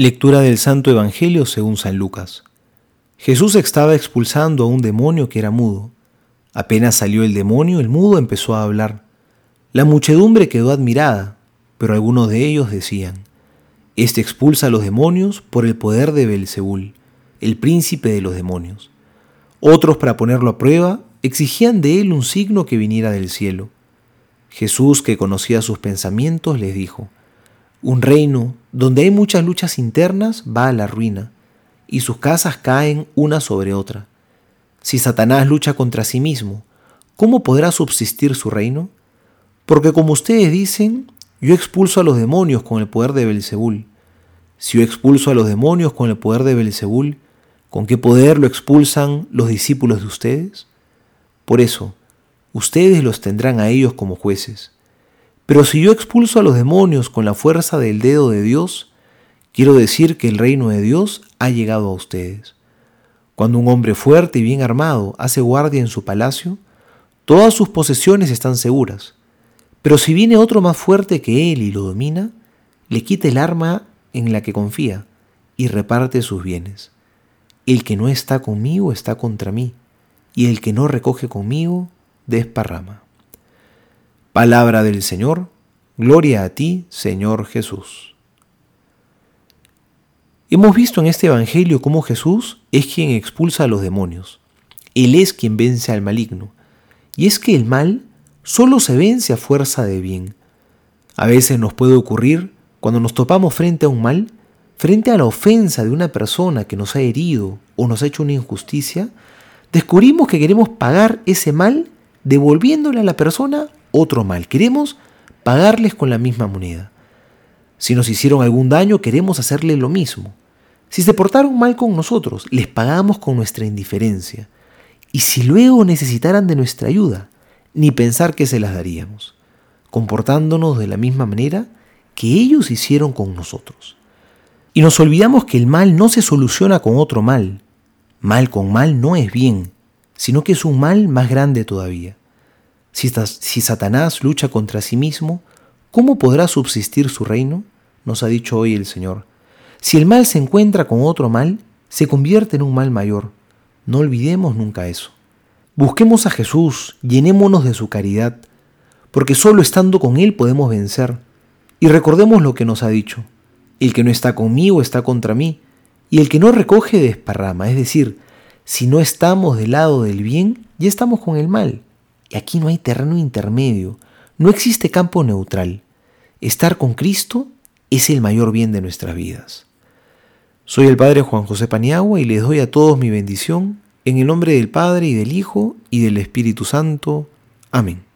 Lectura del Santo Evangelio según San Lucas. Jesús estaba expulsando a un demonio que era mudo. Apenas salió el demonio, el mudo empezó a hablar. La muchedumbre quedó admirada, pero algunos de ellos decían: Este expulsa a los demonios por el poder de Belzebul, el príncipe de los demonios. Otros, para ponerlo a prueba, exigían de él un signo que viniera del cielo. Jesús, que conocía sus pensamientos, les dijo: un reino donde hay muchas luchas internas va a la ruina y sus casas caen una sobre otra. Si Satanás lucha contra sí mismo, ¿cómo podrá subsistir su reino? Porque como ustedes dicen, yo expulso a los demonios con el poder de Belzebul. Si yo expulso a los demonios con el poder de Belzebul, ¿con qué poder lo expulsan los discípulos de ustedes? Por eso, ustedes los tendrán a ellos como jueces. Pero si yo expulso a los demonios con la fuerza del dedo de Dios, quiero decir que el reino de Dios ha llegado a ustedes. Cuando un hombre fuerte y bien armado hace guardia en su palacio, todas sus posesiones están seguras. Pero si viene otro más fuerte que él y lo domina, le quita el arma en la que confía y reparte sus bienes. El que no está conmigo está contra mí, y el que no recoge conmigo desparrama. Palabra del Señor, gloria a ti, Señor Jesús. Hemos visto en este Evangelio cómo Jesús es quien expulsa a los demonios. Él es quien vence al maligno. Y es que el mal solo se vence a fuerza de bien. A veces nos puede ocurrir, cuando nos topamos frente a un mal, frente a la ofensa de una persona que nos ha herido o nos ha hecho una injusticia, descubrimos que queremos pagar ese mal devolviéndole a la persona otro mal. Queremos pagarles con la misma moneda. Si nos hicieron algún daño, queremos hacerle lo mismo. Si se portaron mal con nosotros, les pagamos con nuestra indiferencia. Y si luego necesitaran de nuestra ayuda, ni pensar que se las daríamos, comportándonos de la misma manera que ellos hicieron con nosotros. Y nos olvidamos que el mal no se soluciona con otro mal. Mal con mal no es bien, sino que es un mal más grande todavía. Si, Satanás lucha contra sí mismo, ¿cómo podrá subsistir su reino? Nos ha dicho hoy el Señor. Si el mal se encuentra con otro mal, se convierte en un mal mayor. No olvidemos nunca eso. Busquemos a Jesús, llenémonos de su caridad, porque solo estando con Él podemos vencer. Y recordemos lo que nos ha dicho. El que no está conmigo está contra mí, y el que no recoge desparrama. Es decir, si no estamos del lado del bien, ya estamos con el mal. Y aquí no hay terreno intermedio, no existe campo neutral. Estar con Cristo es el mayor bien de nuestras vidas. Soy el Padre Juan José Paniagua y les doy a todos mi bendición en el nombre del Padre y del Hijo y del Espíritu Santo. Amén.